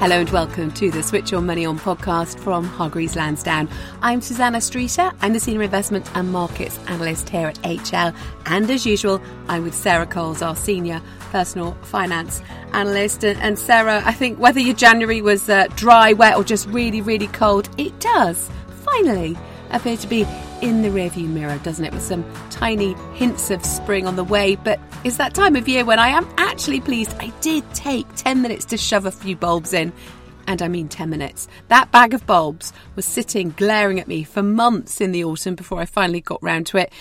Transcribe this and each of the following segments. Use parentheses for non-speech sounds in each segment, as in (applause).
Hello and welcome to the Switch Your Money On podcast from Hargreaves Lansdown. I'm Susannah Streeter. I'm the Senior Investment and Markets Analyst here at HL. And as usual, I'm with Sarah Coles, our Senior Personal Finance Analyst. And, Sarah, I think whether your January was uh, dry, wet, or just really, really cold, it does finally appear to be in the rearview mirror, doesn't it? With some tiny hints of spring on the way. But it's that time of year when I am actually pleased I did take 10 minutes to shove a few bulbs in. And I mean 10 minutes. That bag of bulbs was sitting glaring at me for months in the autumn before I finally got round to it.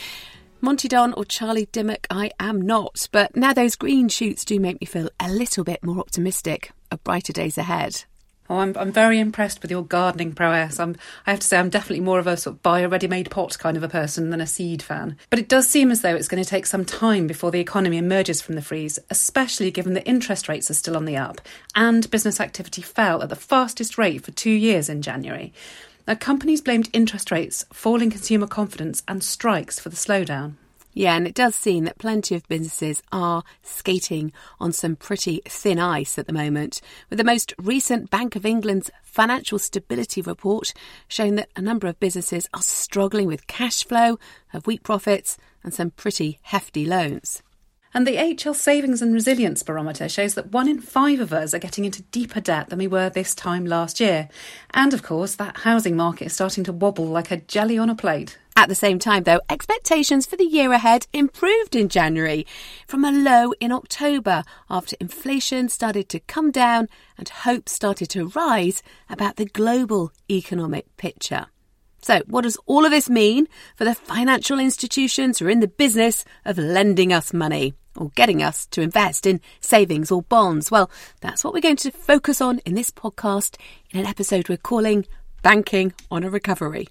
Monty Don or Charlie Dimmock, I am not. But now those green shoots do make me feel a little bit more optimistic of brighter days ahead. Oh, I'm, I'm very impressed with your gardening prowess. I'm, I have to say, I'm definitely more of a sort of buy a ready made pot kind of a person than a seed fan. But it does seem as though it's going to take some time before the economy emerges from the freeze, especially given that interest rates are still on the up and business activity fell at the fastest rate for two years in January. Now, companies blamed interest rates, falling consumer confidence, and strikes for the slowdown. Yeah, and it does seem that plenty of businesses are skating on some pretty thin ice at the moment, with the most recent Bank of England's financial stability report showing that a number of businesses are struggling with cash flow, have weak profits, and some pretty hefty loans. And the HL Savings and Resilience Barometer shows that one in five of us are getting into deeper debt than we were this time last year. And of course, that housing market is starting to wobble like a jelly on a plate. At the same time, though, expectations for the year ahead improved in January from a low in October after inflation started to come down and hope started to rise about the global economic picture. So, what does all of this mean for the financial institutions who are in the business of lending us money or getting us to invest in savings or bonds? Well, that's what we're going to focus on in this podcast in an episode we're calling Banking on a Recovery.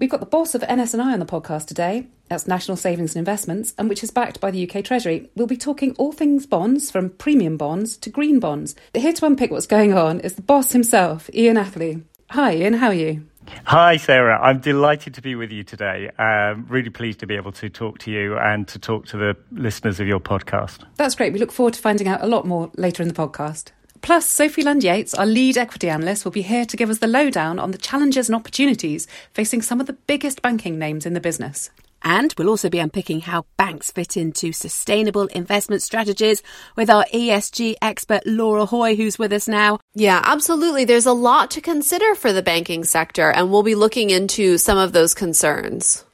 We've got the boss of NS&I on the podcast today. That's National Savings and Investments, and which is backed by the UK Treasury. We'll be talking all things bonds, from premium bonds to green bonds. But Here to unpick what's going on is the boss himself, Ian Ackerley. Hi, Ian. How are you? Hi, Sarah. I'm delighted to be with you today. Um, really pleased to be able to talk to you and to talk to the listeners of your podcast. That's great. We look forward to finding out a lot more later in the podcast. Plus, Sophie Lund Yates, our lead equity analyst, will be here to give us the lowdown on the challenges and opportunities facing some of the biggest banking names in the business. And we'll also be unpicking how banks fit into sustainable investment strategies with our ESG expert Laura Hoy, who's with us now. Yeah, absolutely. There's a lot to consider for the banking sector, and we'll be looking into some of those concerns.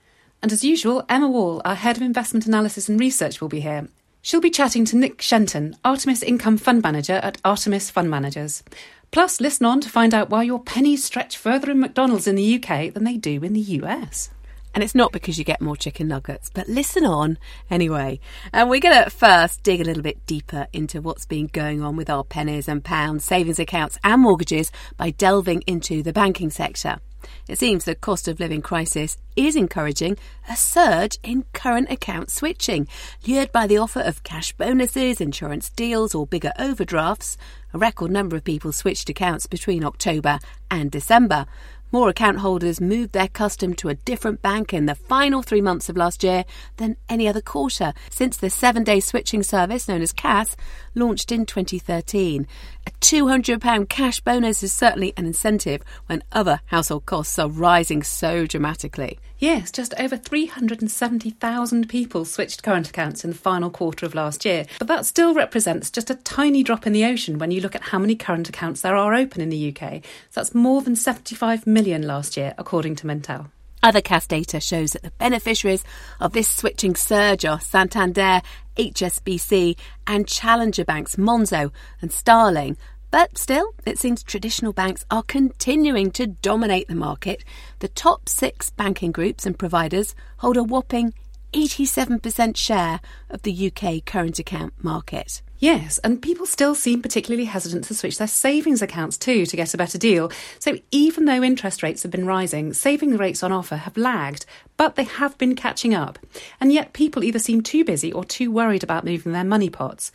And as usual, Emma Wall, our head of investment analysis and research, will be here. She'll be chatting to Nick Shenton, Artemis Income Fund Manager at Artemis Fund Managers. Plus, listen on to find out why your pennies stretch further in McDonald's in the UK than they do in the US. And it's not because you get more chicken nuggets, but listen on anyway. And we're going to first dig a little bit deeper into what's been going on with our pennies and pounds, savings accounts, and mortgages by delving into the banking sector. It seems the cost of living crisis is encouraging a surge in current account switching. Lured by the offer of cash bonuses, insurance deals, or bigger overdrafts, a record number of people switched accounts between October and December. More account holders moved their custom to a different bank in the final three months of last year than any other quarter since the seven day switching service known as CASS launched in 2013. A £200 cash bonus is certainly an incentive when other household costs are rising so dramatically. Yes, just over 370,000 people switched current accounts in the final quarter of last year, but that still represents just a tiny drop in the ocean when you look at how many current accounts there are open in the UK. So that's more than 75 million last year, according to Mintel. Other CASS data shows that the beneficiaries of this switching surge are Santander, HSBC, and challenger banks Monzo and Starling, but still, it seems traditional banks are continuing to dominate the market. The top six banking groups and providers hold a whopping 87% share of the UK current account market. Yes, and people still seem particularly hesitant to switch their savings accounts too to get a better deal. So even though interest rates have been rising, saving rates on offer have lagged, but they have been catching up. And yet people either seem too busy or too worried about moving their money pots.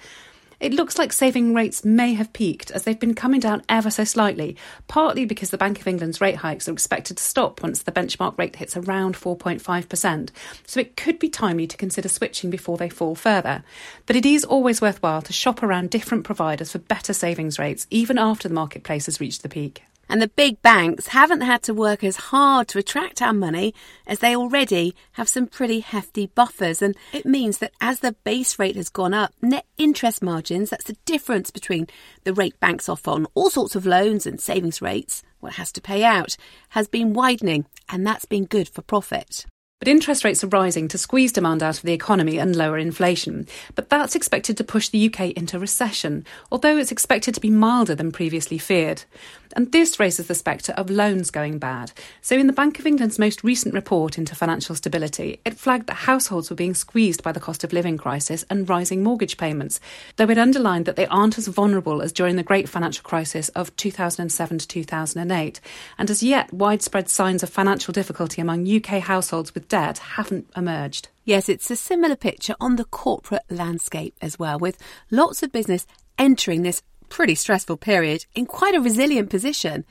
It looks like saving rates may have peaked as they've been coming down ever so slightly, partly because the Bank of England's rate hikes are expected to stop once the benchmark rate hits around 4.5%. So it could be timely to consider switching before they fall further. But it is always worthwhile to shop around different providers for better savings rates, even after the marketplace has reached the peak. And the big banks haven't had to work as hard to attract our money as they already have some pretty hefty buffers. And it means that as the base rate has gone up, net interest margins, that's the difference between the rate banks offer on all sorts of loans and savings rates, what has to pay out, has been widening. And that's been good for profit. But interest rates are rising to squeeze demand out of the economy and lower inflation. But that's expected to push the UK into recession, although it's expected to be milder than previously feared. And this raises the spectre of loans going bad. So, in the Bank of England's most recent report into financial stability, it flagged that households were being squeezed by the cost of living crisis and rising mortgage payments, though it underlined that they aren't as vulnerable as during the great financial crisis of 2007 to 2008. And as yet, widespread signs of financial difficulty among UK households with debt haven't emerged. Yes, it's a similar picture on the corporate landscape as well, with lots of business entering this pretty stressful period in quite a resilient position,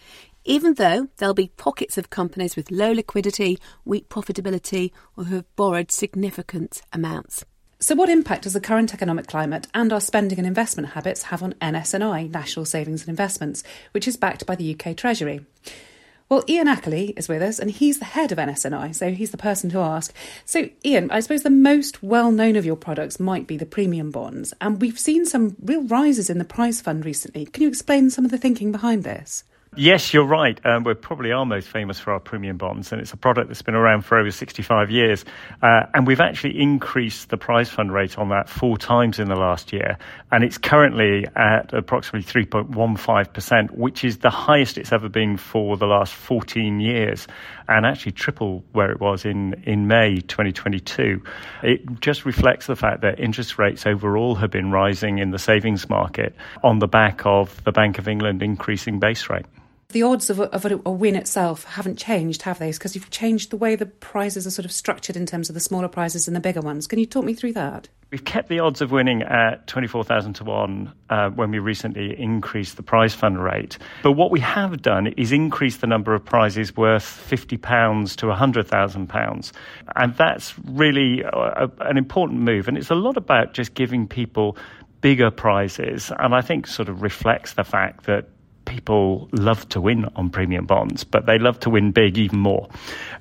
even though there'll be pockets of companies with low liquidity, weak profitability, or who have borrowed significant amounts. So, what impact does the current economic climate and our spending and investment habits have on NS&I, National Savings and Investments, which is backed by the UK Treasury? Well, Ian Ackerley is with us, and he's the head of NS&I, so he's the person to ask. So, Ian, I suppose the most well known of your products might be the premium bonds, and we've seen some real rises in the prize fund recently. Can you explain some of the thinking behind this? Yes, you're right. Um, we're probably are most famous for our premium bonds, and it's a product that's been around for over 65 years. Uh, and we've actually increased the prize fund rate on that four times in the last year, and it's currently at approximately 3.15%, which is the highest it's ever been for the last 14 years, and actually triple where it was in, in May 2022. It just reflects the fact that interest rates overall have been rising in the savings market on the back of the Bank of England increasing base rate the odds of a, of a, win itself haven't changed, have they? Because you've changed the way the prizes are sort of structured in terms of the smaller prizes and the bigger ones. Can you talk me through that? We've kept the odds of winning at 24,000 to 1 uh, when we recently increased the prize fund rate. But what we have done is increase the number of prizes worth £50 to £100,000. And that's really a, an important move. And it's a lot about just giving people bigger prizes. And I think sort of reflects the fact that people love to win on premium bonds, but they love to win big even more.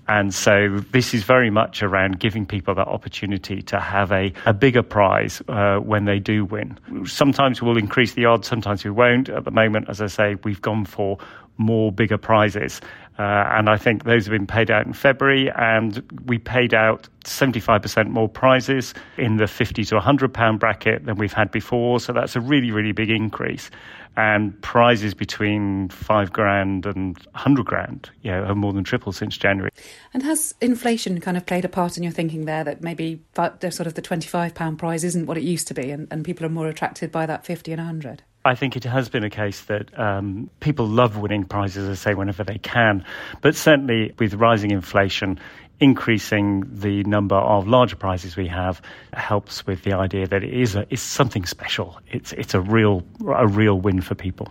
And so this is very much around giving people that opportunity to have a, a bigger prize uh, when they do win. Sometimes we'll increase the odds, sometimes we won't. At the moment, as I say, we've gone for more bigger prizes. Uh, and I think those have been paid out in February, and we paid out 75% more prizes in the 50 to 100 pound bracket than we've had before. So that's a really, really big increase. And prizes between five grand and 100 grand, you know, have more than tripled since January. And has inflation kind of played a part in your thinking there that maybe the sort of the 25 pound prize isn't what it used to be, and, and people are more attracted by that 50 and 100? I think it has been a case that um, people love winning prizes, I say, whenever they can. But certainly with rising inflation, increasing the number of larger prizes we have helps with the idea that it is a, it's something special. It's it's a real a real win for people.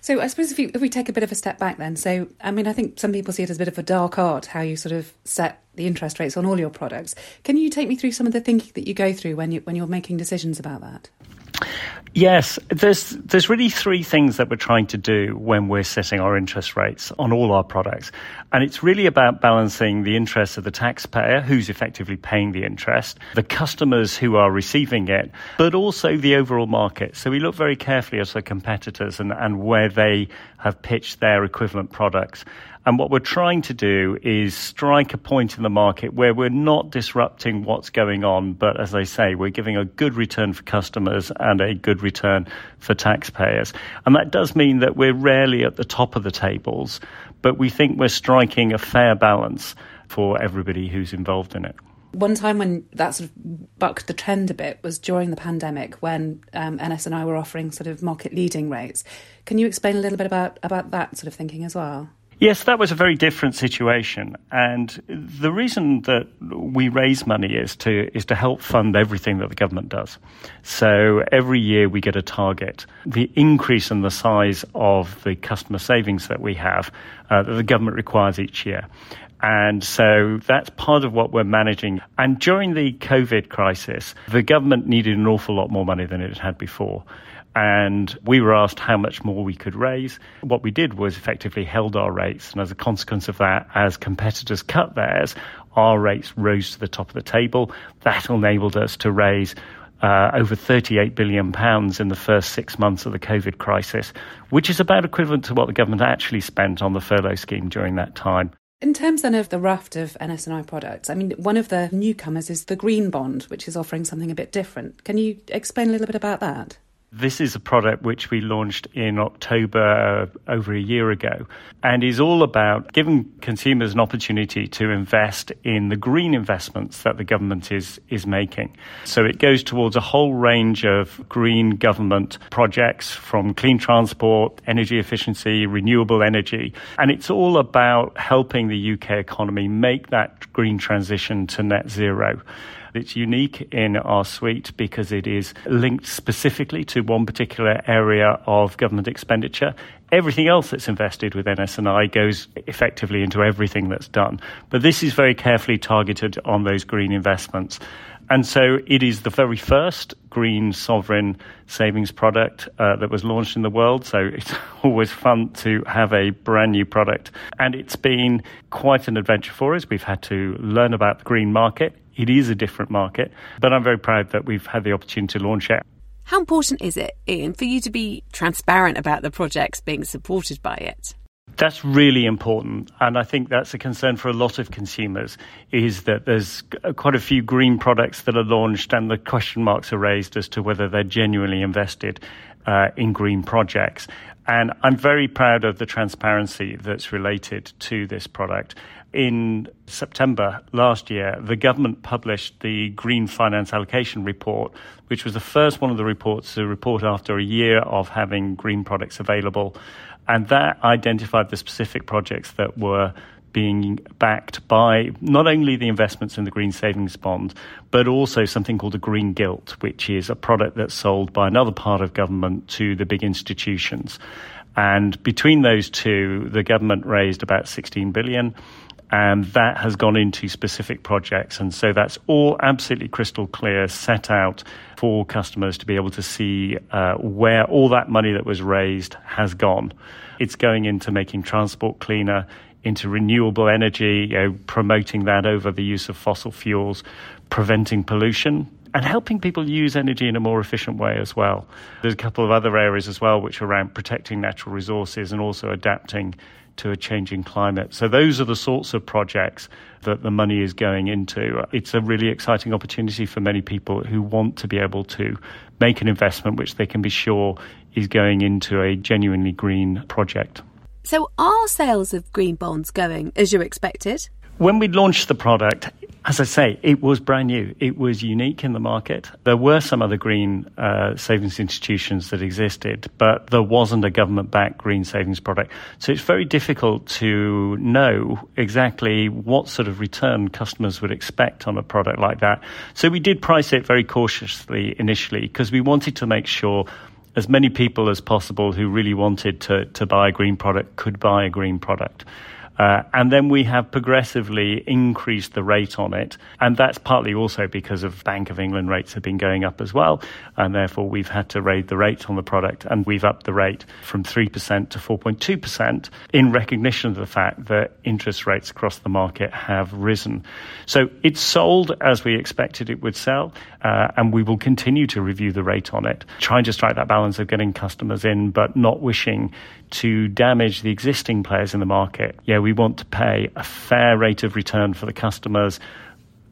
So I suppose if, you, if we take a bit of a step back, then, so I mean, I think some people see it as a bit of a dark art how you sort of set the interest rates on all your products. Can you take me through some of the thinking that you go through when you when you're making decisions about that? Yes, there's there's really three things that we're trying to do when we're setting our interest rates on all our products. And it's really about balancing the interests of the taxpayer who's effectively paying the interest, the customers who are receiving it, but also the overall market. So we look very carefully at our competitors and, and where they have pitched their equivalent products. And what we're trying to do is strike a point in the market where we're not disrupting what's going on, but as I say, we're giving a good return for customers and a good return for taxpayers. And that does mean that we're rarely at the top of the tables, but we think we're striking a fair balance for everybody who's involved in it. One time when that sort of bucked the trend a bit was during the pandemic when um, NS&I were offering sort of market leading rates. Can you explain a little bit about, about that sort of thinking as well? Yes, that was a very different situation. And the reason that we raise money is to, is to help fund everything that the government does. So every year we get a target. The increase in the size of the customer savings that we have, uh, that the government requires each year. And so that's part of what we're managing. And during the COVID crisis, the government needed an awful lot more money than it had before and we were asked how much more we could raise. What we did was effectively held our rates, and as a consequence of that, as competitors cut theirs, our rates rose to the top of the table. That enabled us to raise uh, over 38 billion pounds in the first six months of the COVID crisis, which is about equivalent to what the government actually spent on the furlough scheme during that time. In terms then of the raft of NS&I products, I mean, one of the newcomers is the green bond, which is offering something a bit different. Can you explain a little bit about that? This is a product which we launched in October uh, over a year ago and is all about giving consumers an opportunity to invest in the green investments that the government is, is making. So it goes towards a whole range of green government projects from clean transport, energy efficiency, renewable energy. And it's all about helping the UK economy make that green transition to net zero. It's unique in our suite because it is linked specifically to one particular area of government expenditure. Everything else that's invested with NS&I goes effectively into everything that's done. But this is very carefully targeted on those green investments. And so it is the very first green sovereign savings product uh, that was launched in the world. So it's (laughs) always fun to have a brand new product. And it's been quite an adventure for us. We've had to learn about the green market. It is a different market, but I'm very proud that we've had the opportunity to launch it. How important is it, Ian, for you to be transparent about the projects being supported by it? That's really important, and I think that's a concern for a lot of consumers. Is that there's quite a few green products that are launched, and the question marks are raised as to whether they're genuinely invested uh, in green projects. And I'm very proud of the transparency that's related to this product in September last year, the government published the Green Finance Allocation Report, which was the first one of the reports to report after a year of having green products available. And that identified the specific projects that were being backed by not only the investments in the green savings bond, but also something called the green gilt, which is a product that's sold by another part of government to the big institutions. And between those two, the government raised about 16 billion and that has gone into specific projects. And so that's all absolutely crystal clear, set out for customers to be able to see uh, where all that money that was raised has gone. It's going into making transport cleaner, into renewable energy, you know, promoting that over the use of fossil fuels, preventing pollution, and helping people use energy in a more efficient way as well. There's a couple of other areas as well, which are around protecting natural resources and also adapting to a changing climate. So those are the sorts of projects that the money is going into. It's a really exciting opportunity for many people who want to be able to make an investment which they can be sure is going into a genuinely green project. So are sales of green bonds going as you expected? When we launched the product, as I say, it was brand new. It was unique in the market. There were some other green uh, savings institutions that existed, but there wasn't a government backed green savings product. So it's very difficult to know exactly what sort of return customers would expect on a product like that. So we did price it very cautiously initially because we wanted to make sure as many people as possible who really wanted to, to buy a green product could buy a green product. Uh, and then we have progressively increased the rate on it. And that's partly also because of Bank of England rates have been going up as well. And therefore, we've had to raise the rate on the product. And we've upped the rate from 3% to 4.2% in recognition of the fact that interest rates across the market have risen. So it's sold as we expected it would sell. Uh, and we will continue to review the rate on it, trying to strike that balance of getting customers in, but not wishing to damage the existing players in the market. Yeah, we want to pay a fair rate of return for the customers,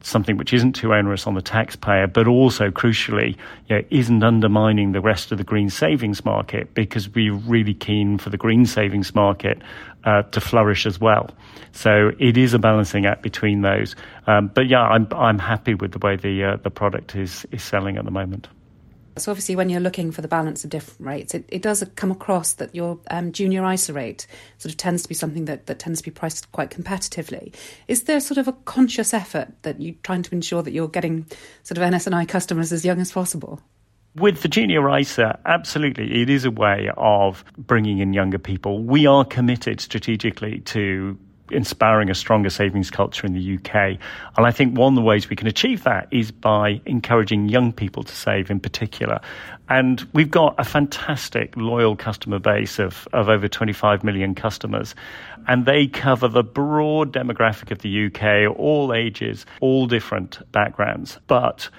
something which isn't too onerous on the taxpayer, but also crucially, you know, isn't undermining the rest of the green savings market because we're really keen for the green savings market uh, to flourish as well. So it is a balancing act between those. Um, but yeah, I'm I'm happy with the way the uh, the product is is selling at the moment. So obviously, when you're looking for the balance of different rates, it, it does come across that your um, junior ISA rate sort of tends to be something that, that tends to be priced quite competitively. Is there sort of a conscious effort that you're trying to ensure that you're getting sort of NS&I customers as young as possible? With junior ISA, absolutely, it is a way of bringing in younger people. We are committed strategically to inspiring a stronger savings culture in the UK. And I think one of the ways we can achieve that is by encouraging young people to save in particular. And we've got a fantastic loyal customer base of, of over 25 million customers. And they cover the broad demographic of the UK, all ages, all different backgrounds. But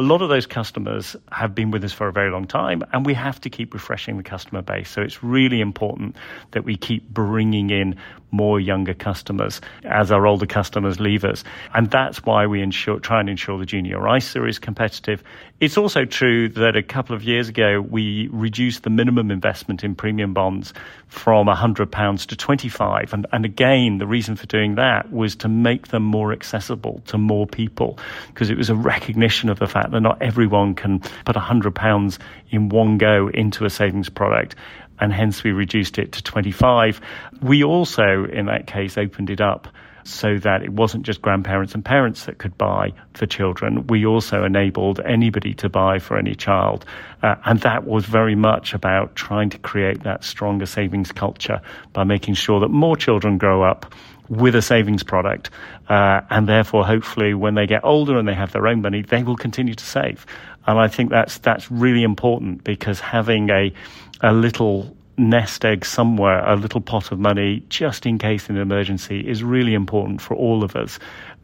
a lot of those customers have been with us for a very long time, and we have to keep refreshing the customer base. So it's really important that we keep bringing in more younger customers as our older customers leave us. And that's why we ensure, try and ensure the junior ISA is competitive. It's also true that a couple of years ago, we reduced the minimum investment in premium bonds from £100 to 25 and, and again, the reason for doing that was to make them more accessible to more people because it was a recognition of the fact that not everyone can put £100 in one go into a savings product and hence we reduced it to 25. We also, in that case, opened it up so that it wasn't just grandparents and parents that could buy for children. We also enabled anybody to buy for any child. Uh, and that was very much about trying to create that stronger savings culture by making sure that more children grow up with a savings product. Uh, and therefore, hopefully, when they get older and they have their own money, they will continue to save. And I think that's, that's really important because having a, a little nest egg somewhere, a little pot of money just in case in an emergency is really important for all of us.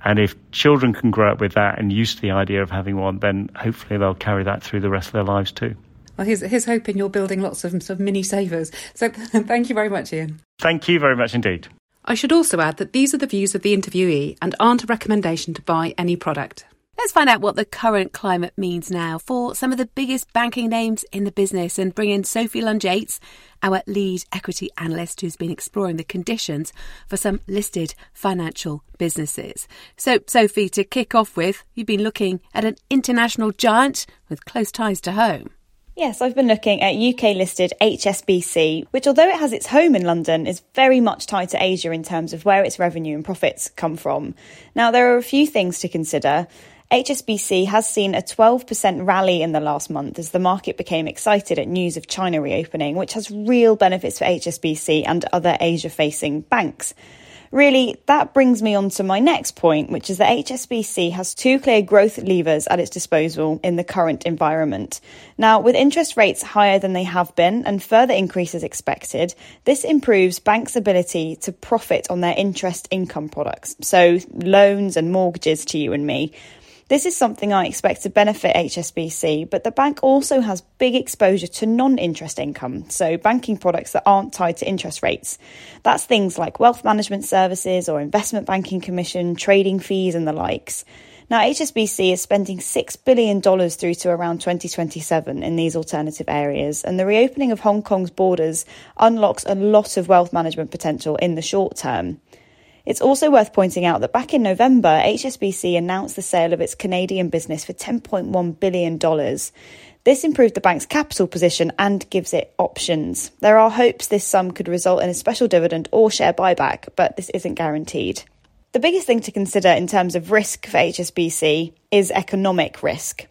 And if children can grow up with that and used to the idea of having one, then hopefully they'll carry that through the rest of their lives too. Well, here's, here's hoping you're building lots of sort of mini savers. So (laughs) thank you very much, Ian. Thank you very much indeed. I should also add that these are the views of the interviewee and aren't a recommendation to buy any product. Let's find out what the current climate means now for some of the biggest banking names in the business and bring in Sophie Lund-Yates, our lead equity analyst who's been exploring the conditions for some listed financial businesses. So, Sophie, to kick off with, you've been looking at an international giant with close ties to home. Yes, I've been looking at UK listed HSBC, which, although it has its home in London, is very much tied to Asia in terms of where its revenue and profits come from. Now, there are a few things to consider. HSBC has seen a 12% rally in the last month as the market became excited at news of China reopening, which has real benefits for HSBC and other Asia facing banks. Really, that brings me on to my next point, which is that HSBC has two clear growth levers at its disposal in the current environment. Now, with interest rates higher than they have been and further increases expected, this improves banks' ability to profit on their interest income products, so loans and mortgages to you and me. This is something I expect to benefit HSBC, but the bank also has big exposure to non interest income, so banking products that aren't tied to interest rates. That's things like wealth management services or investment banking commission, trading fees, and the likes. Now, HSBC is spending $6 billion through to around 2027 in these alternative areas, and the reopening of Hong Kong's borders unlocks a lot of wealth management potential in the short term. It's also worth pointing out that back in November, HSBC announced the sale of its Canadian business for $10.1 billion. This improved the bank's capital position and gives it options. There are hopes this sum could result in a special dividend or share buyback, but this isn't guaranteed. The biggest thing to consider in terms of risk for HSBC is economic risk.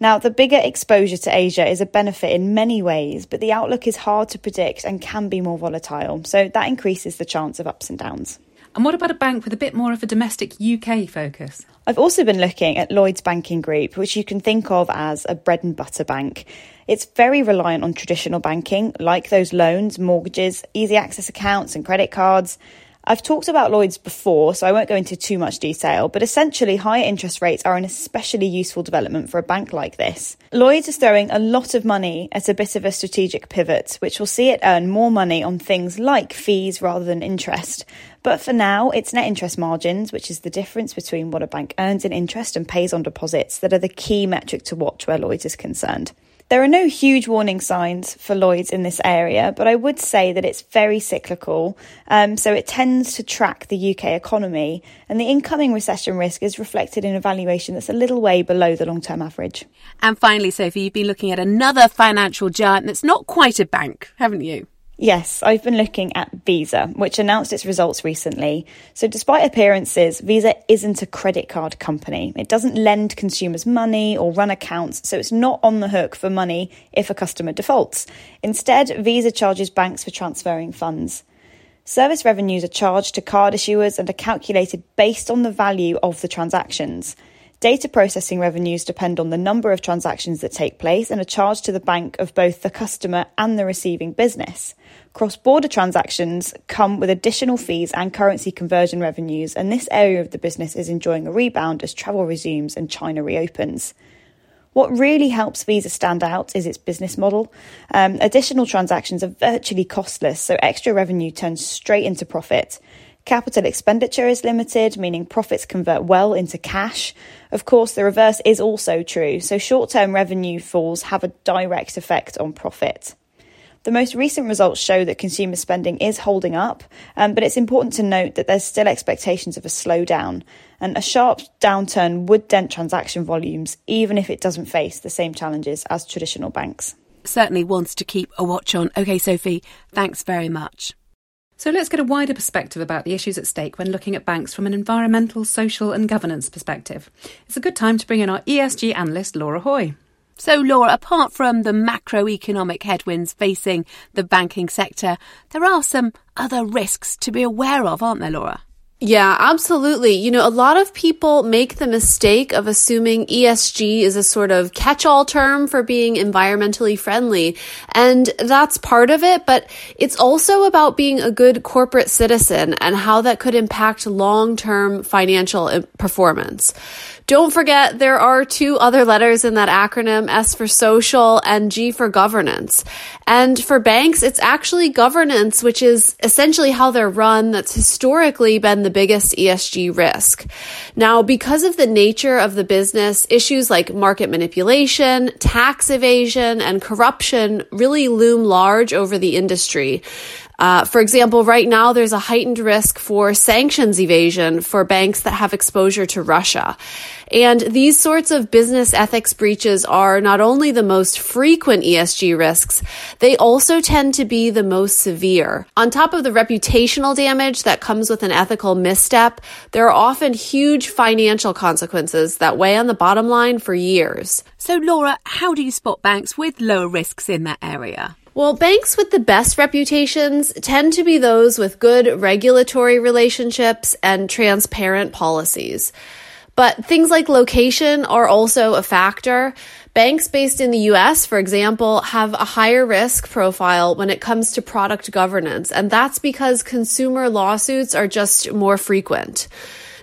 Now, the bigger exposure to Asia is a benefit in many ways, but the outlook is hard to predict and can be more volatile, so that increases the chance of ups and downs. And what about a bank with a bit more of a domestic UK focus? I've also been looking at Lloyds Banking Group, which you can think of as a bread and butter bank. It's very reliant on traditional banking, like those loans, mortgages, easy access accounts, and credit cards. I've talked about Lloyds before, so I won't go into too much detail, but essentially, higher interest rates are an especially useful development for a bank like this. Lloyds is throwing a lot of money at a bit of a strategic pivot, which will see it earn more money on things like fees rather than interest. But for now, it's net interest margins, which is the difference between what a bank earns in interest and pays on deposits, that are the key metric to watch where Lloyds is concerned. There are no huge warning signs for Lloyds in this area, but I would say that it's very cyclical. Um, so it tends to track the UK economy, and the incoming recession risk is reflected in a valuation that's a little way below the long term average. And finally, Sophie, you've been looking at another financial giant that's not quite a bank, haven't you? Yes, I've been looking at Visa, which announced its results recently. So, despite appearances, Visa isn't a credit card company. It doesn't lend consumers money or run accounts, so it's not on the hook for money if a customer defaults. Instead, Visa charges banks for transferring funds. Service revenues are charged to card issuers and are calculated based on the value of the transactions. Data processing revenues depend on the number of transactions that take place and are charged to the bank of both the customer and the receiving business. Cross border transactions come with additional fees and currency conversion revenues, and this area of the business is enjoying a rebound as travel resumes and China reopens. What really helps Visa stand out is its business model. Um, additional transactions are virtually costless, so extra revenue turns straight into profit. Capital expenditure is limited, meaning profits convert well into cash. Of course, the reverse is also true, so short term revenue falls have a direct effect on profit. The most recent results show that consumer spending is holding up, um, but it's important to note that there's still expectations of a slowdown, and a sharp downturn would dent transaction volumes, even if it doesn't face the same challenges as traditional banks. Certainly wants to keep a watch on. OK, Sophie, thanks very much. So let's get a wider perspective about the issues at stake when looking at banks from an environmental, social, and governance perspective. It's a good time to bring in our ESG analyst, Laura Hoy. So, Laura, apart from the macroeconomic headwinds facing the banking sector, there are some other risks to be aware of, aren't there, Laura? Yeah, absolutely. You know, a lot of people make the mistake of assuming ESG is a sort of catch-all term for being environmentally friendly. And that's part of it, but it's also about being a good corporate citizen and how that could impact long-term financial uh, performance. Don't forget there are two other letters in that acronym, S for social and G for governance. And for banks, it's actually governance, which is essentially how they're run, that's historically been the biggest ESG risk. Now, because of the nature of the business, issues like market manipulation, tax evasion, and corruption really loom large over the industry. Uh, for example, right now there's a heightened risk for sanctions evasion for banks that have exposure to Russia. And these sorts of business ethics breaches are not only the most frequent ESG risks, they also tend to be the most severe. On top of the reputational damage that comes with an ethical misstep, there are often huge financial consequences that weigh on the bottom line for years. So, Laura, how do you spot banks with lower risks in that area? Well, banks with the best reputations tend to be those with good regulatory relationships and transparent policies. But things like location are also a factor. Banks based in the US, for example, have a higher risk profile when it comes to product governance, and that's because consumer lawsuits are just more frequent.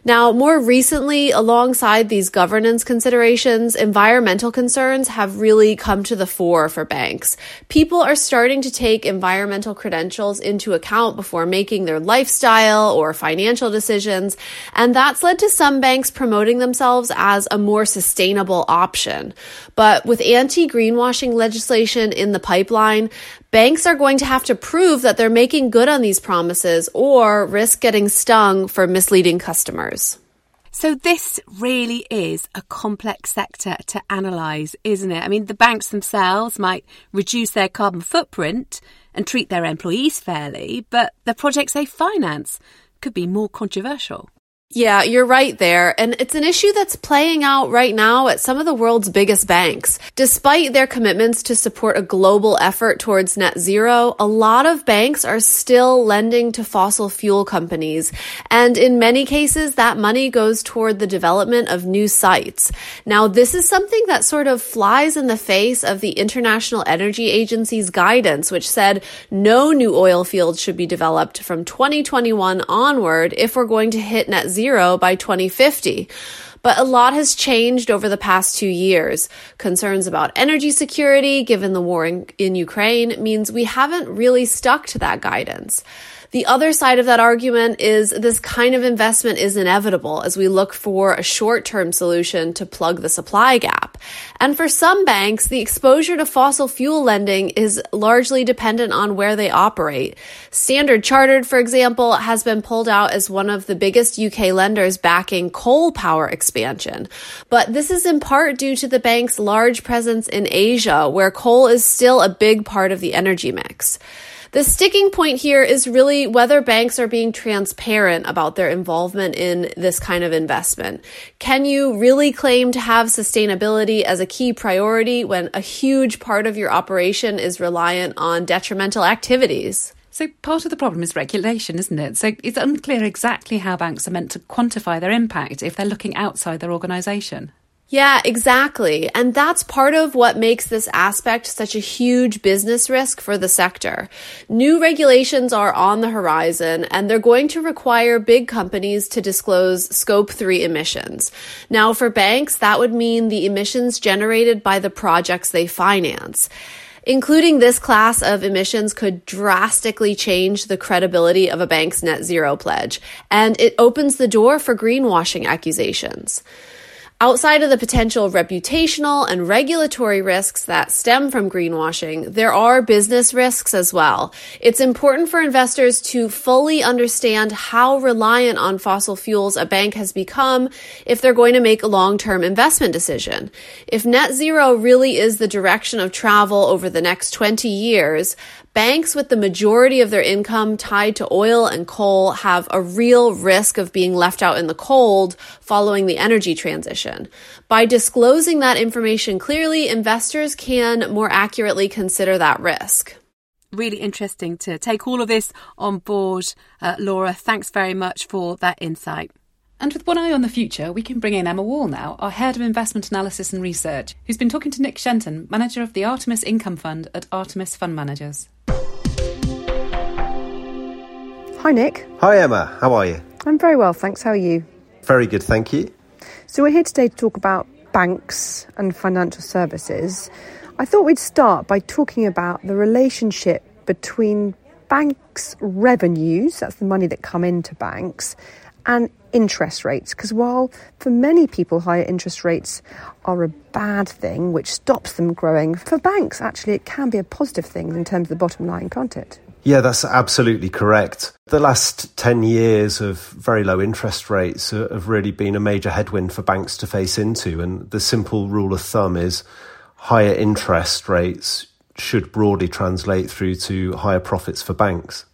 Now, more recently, alongside these governance considerations, environmental concerns have really come to the fore for banks. People are starting to take environmental credentials into account before making their lifestyle or financial decisions, and that's led to some banks promoting themselves as a more sustainable option. But with anti-greenwashing legislation in the pipeline, banks are going to have to prove that they're making good on these promises or risk getting stung for misleading customers. So, this really is a complex sector to analyse, isn't it? I mean, the banks themselves might reduce their carbon footprint and treat their employees fairly, but the projects they finance could be more controversial. Yeah, you're right there. And it's an issue that's playing out right now at some of the world's biggest banks. Despite their commitments to support a global effort towards net zero, a lot of banks are still lending to fossil fuel companies. And in many cases, that money goes toward the development of new sites. Now, this is something that sort of flies in the face of the International Energy Agency's guidance, which said no new oil fields should be developed from 2021 onward if we're going to hit net zero zero by 2050. But a lot has changed over the past two years. Concerns about energy security, given the war in, in Ukraine, means we haven't really stuck to that guidance. The other side of that argument is this kind of investment is inevitable as we look for a short term solution to plug the supply gap. And for some banks, the exposure to fossil fuel lending is largely dependent on where they operate. Standard Chartered, for example, has been pulled out as one of the biggest UK lenders backing coal power expansion. But this is in part due to the bank's large presence in Asia, where coal is still a big part of the energy mix. The sticking point here is really whether banks are being transparent about their involvement in this kind of investment. Can you really claim to have sustainability as a key priority when a huge part of your operation is reliant on detrimental activities? So, part of the problem is regulation, isn't it? So, it's unclear exactly how banks are meant to quantify their impact if they're looking outside their organisation. Yeah, exactly. And that's part of what makes this aspect such a huge business risk for the sector. New regulations are on the horizon and they're going to require big companies to disclose scope 3 emissions. Now, for banks, that would mean the emissions generated by the projects they finance. Including this class of emissions could drastically change the credibility of a bank's net zero pledge, and it opens the door for greenwashing accusations. Outside of the potential reputational and regulatory risks that stem from greenwashing, there are business risks as well. It's important for investors to fully understand how reliant on fossil fuels a bank has become if they're going to make a long-term investment decision. If net zero really is the direction of travel over the next 20 years, Banks with the majority of their income tied to oil and coal have a real risk of being left out in the cold following the energy transition. By disclosing that information clearly, investors can more accurately consider that risk really interesting to take all of this on board. Uh, Laura, thanks very much for that insight. And with one eye on the future, we can bring in Emma Wall now, our Head of Investment Analysis and Research, who's been talking to Nick Shenton, Manager of the Artemis Income Fund at Artemis Fund Managers. Hi, Nick. Hi, Emma. How are you? I'm very well, thanks. How are you? Very good, thank you. So, we're here today to talk about banks and financial services. I thought we'd start by talking about the relationship between banks' revenues, that's the money that come into banks, and interest rates. Because while for many people higher interest rates are a bad thing, which stops them growing, for banks actually it can be a positive thing in terms of the bottom line, can't it? Yeah, that's absolutely correct. The last 10 years of very low interest rates have really been a major headwind for banks to face into. And the simple rule of thumb is higher interest rates should broadly translate through to higher profits for banks.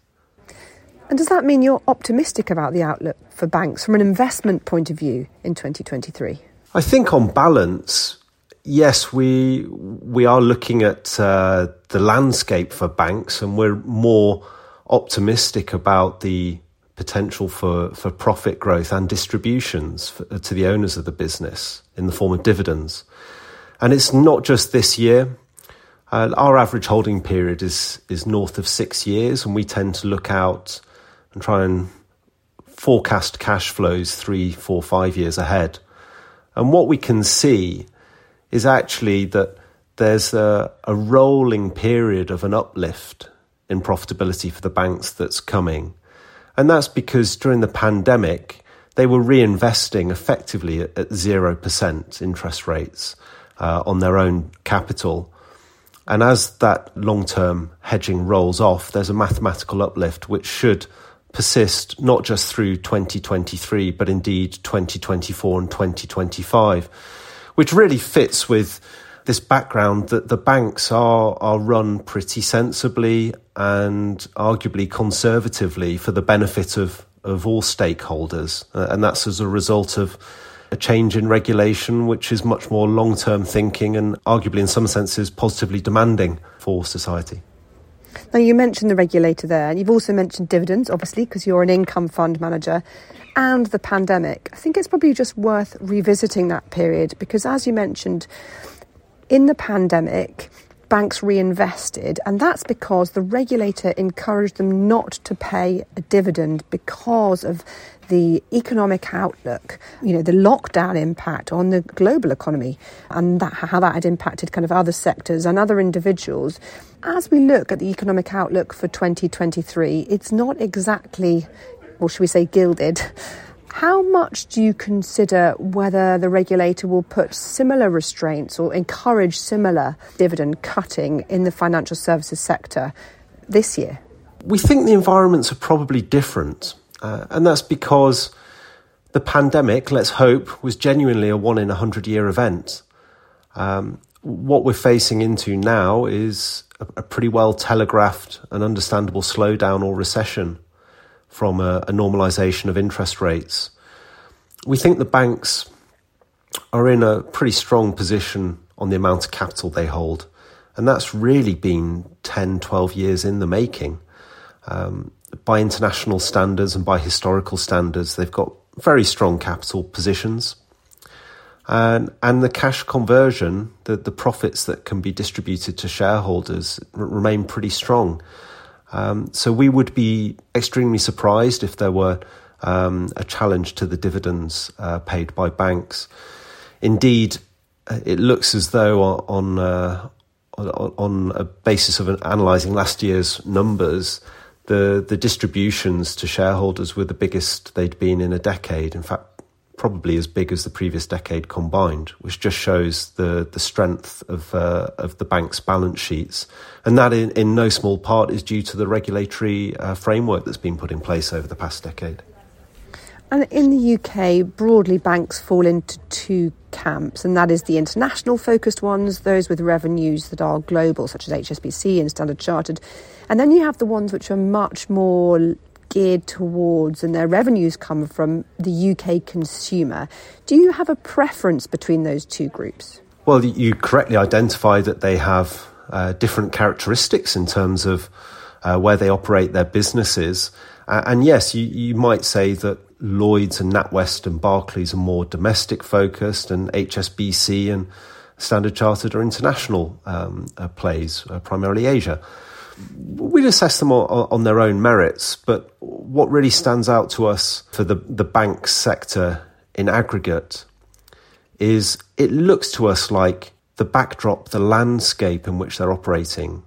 And does that mean you're optimistic about the outlook for banks from an investment point of view in 2023? I think on balance, yes, we we are looking at uh, the landscape for banks, and we're more optimistic about the potential for, for profit growth and distributions for, to the owners of the business in the form of dividends. And it's not just this year. Uh, our average holding period is is north of six years, and we tend to look out and try and forecast cash flows three, four, five years ahead. And what we can see is actually that there's a, a rolling period of an uplift in profitability for the banks that's coming. And that's because during the pandemic, they were reinvesting effectively at, at 0% interest rates uh, on their own capital. And as that long term hedging rolls off, there's a mathematical uplift which should persist not just through 2023, but indeed 2024 and 2025, which really fits with this background that the banks are, are run pretty sensibly and arguably conservatively for the benefit of, of all stakeholders. Uh, and that's as a result of a change in regulation, which is much more long term thinking and arguably, in some senses, positively demanding for society. Now, you mentioned the regulator there, and you've also mentioned dividends, obviously, because you're an income fund manager, and the pandemic. I think it's probably just worth revisiting that period because, as you mentioned, in the pandemic, banks reinvested, and that's because the regulator encouraged them not to pay a dividend because of the economic outlook, you know, the lockdown impact on the global economy and that, how that had impacted kind of other sectors and other individuals. As we look at the economic outlook for 2023, it's not exactly, or should we say, gilded How much do you consider whether the regulator will put similar restraints or encourage similar dividend cutting in the financial services sector this year? We think the environments are probably different, uh, and that's because the pandemic, let's hope, was genuinely a one in a hundred year event. Um, what we're facing into now is a, a, pretty well telegraphed and understandable slowdown or recession from a, a normalization of interest rates. We think the banks are in a pretty strong position on the amount of capital they hold. And that's really been 10, 12 years in the making. Um, by international standards and by historical standards, they've got very strong capital positions. And, and the cash conversion, the, the profits that can be distributed to shareholders r- remain pretty strong. Um, so we would be extremely surprised if there were um, a challenge to the dividends uh, paid by banks. Indeed, it looks as though on uh, on a basis of analysing last year's numbers, the the distributions to shareholders were the biggest they'd been in a decade. In fact, probably as big as the previous decade combined, which just shows the the strength of uh, of the bank's balance sheets, and that in, in no small part is due to the regulatory uh, framework that's been put in place over the past decade. And in the UK, broadly, banks fall into two camps, and that is the international focused ones, those with revenues that are global, such as HSBC and Standard Chartered. And then you have the ones which are much more geared towards and their revenues come from the UK consumer. Do you have a preference between those two groups? Well, you correctly identify that they have uh, different characteristics in terms of uh, where they operate their businesses. Uh, and yes, you, you might say that Lloyds and NatWest and Barclays are more domestic focused, and HSBC and Standard Chartered are international um, uh, plays, uh, primarily Asia. We'd assess them on, on, their own merits, but what really stands out to us for the, the bank sector in aggregate is it looks to us like the backdrop, the landscape in which they're operating,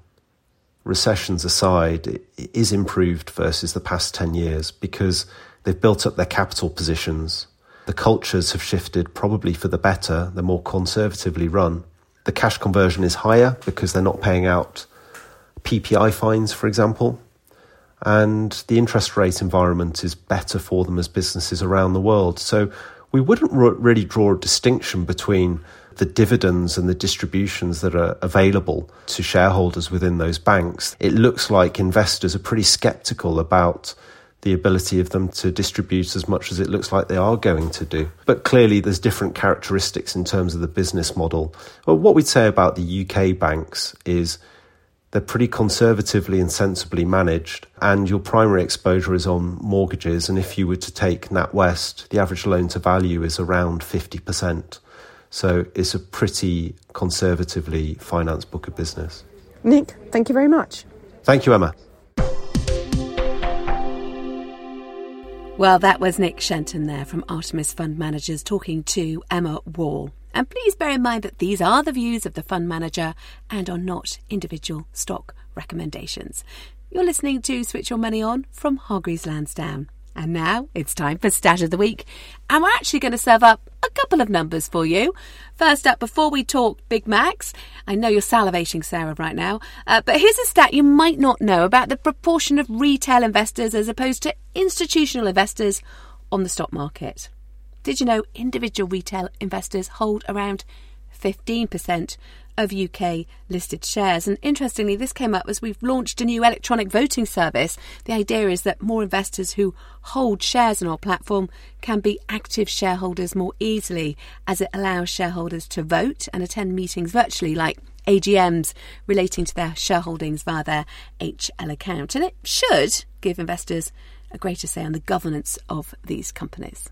recessions aside, is improved versus the past 10 years because They've built up their capital positions. The cultures have shifted probably for the better. They're more conservatively run. The cash conversion is higher because they're not paying out PPI fines, for example. And the interest rate environment is better for them as businesses around the world. So we wouldn't really draw a distinction between the dividends and the distributions that are available to shareholders within those banks. It looks like investors are pretty skeptical about the ability of them to distribute as much as it looks like they are going to do. But clearly, there's different characteristics in terms of the business model. Well, what we'd say about the UK banks is they're pretty conservatively and sensibly managed, and your primary exposure is on mortgages. And if you were to take NatWest, the average loan to value is around 50%. So it's a pretty conservatively financed book of business. Nick, thank you very much. Thank you, Emma. Well, that was Nick Shenton there from Artemis Fund Managers talking to Emma Wall. And please bear in mind that these are the views of the fund manager and are not individual stock recommendations. You're listening to Switch Your Money On from Hargreaves Lansdown. And now it's time for Stat of the Week. And we're actually going to serve up a couple of numbers for you. First up, before we talk Big Macs, I know you're salivating, Sarah, right now, uh, but here's a stat you might not know about the proportion of retail investors as opposed to institutional investors on the stock market. Did you know individual retail investors hold around 15% of UK listed shares. And interestingly, this came up as we've launched a new electronic voting service. The idea is that more investors who hold shares on our platform can be active shareholders more easily, as it allows shareholders to vote and attend meetings virtually, like AGMs relating to their shareholdings via their HL account. And it should give investors a greater say on the governance of these companies.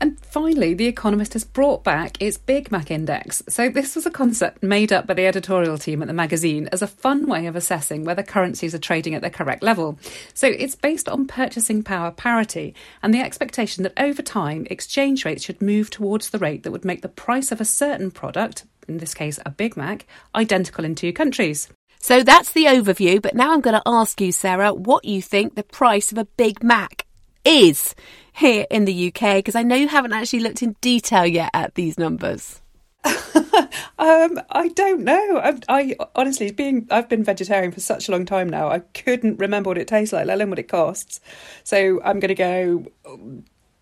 And finally, The Economist has brought back its Big Mac Index. So, this was a concept made up by the editorial team at the magazine as a fun way of assessing whether currencies are trading at the correct level. So, it's based on purchasing power parity and the expectation that over time, exchange rates should move towards the rate that would make the price of a certain product, in this case a Big Mac, identical in two countries. So, that's the overview, but now I'm going to ask you, Sarah, what you think the price of a Big Mac is here in the UK? Because I know you haven't actually looked in detail yet at these numbers. (laughs) um, I don't know. I, I, honestly, being I've been vegetarian for such a long time now, I couldn't remember what it tastes like, let alone what it costs. So I'm going to go.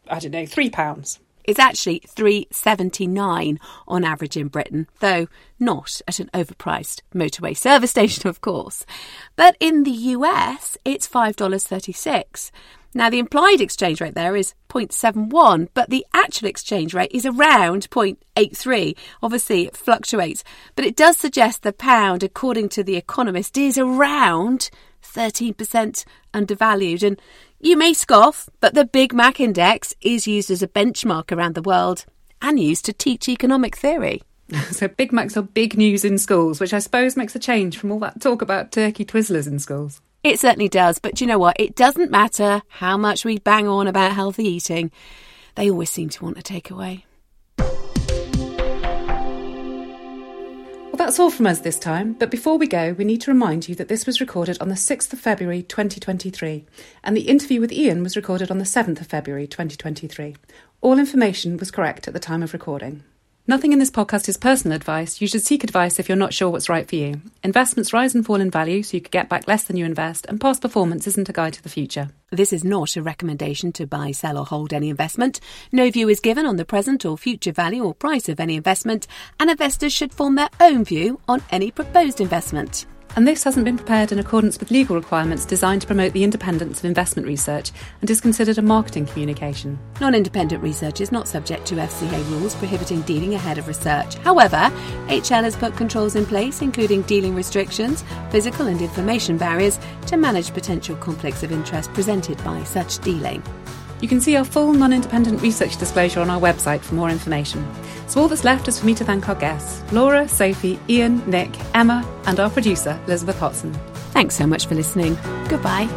I don't know, three pounds. It's actually 3.79 on average in Britain, though not at an overpriced motorway service (laughs) station, of course. But in the US, it's $5.36. Now, the implied exchange rate there is 0.71, but the actual exchange rate is around 0.83. Obviously, it fluctuates, but it does suggest the pound, according to The Economist, is around 13% undervalued. And you may scoff, but the Big Mac Index is used as a benchmark around the world and used to teach economic theory. (laughs) so Big Macs are big news in schools, which I suppose makes a change from all that talk about turkey twizzlers in schools. It certainly does, but you know what? It doesn't matter how much we bang on about healthy eating, they always seem to want a takeaway. Well, that's all from us this time, but before we go, we need to remind you that this was recorded on the 6th of February 2023, and the interview with Ian was recorded on the 7th of February 2023. All information was correct at the time of recording. Nothing in this podcast is personal advice. You should seek advice if you're not sure what's right for you. Investments rise and fall in value, so you could get back less than you invest, and past performance isn't a guide to the future. This is not a recommendation to buy, sell, or hold any investment. No view is given on the present or future value or price of any investment, and investors should form their own view on any proposed investment and this hasn't been prepared in accordance with legal requirements designed to promote the independence of investment research and is considered a marketing communication. Non independent research is not subject to FCA rules prohibiting dealing ahead of research. However, HL has put controls in place, including dealing restrictions, physical and information barriers, to manage potential conflicts of interest presented by such dealing. You can see our full non independent research disclosure on our website for more information. So, all that's left is for me to thank our guests Laura, Sophie, Ian, Nick, Emma, and our producer, Elizabeth Hotson. Thanks so much for listening. Goodbye.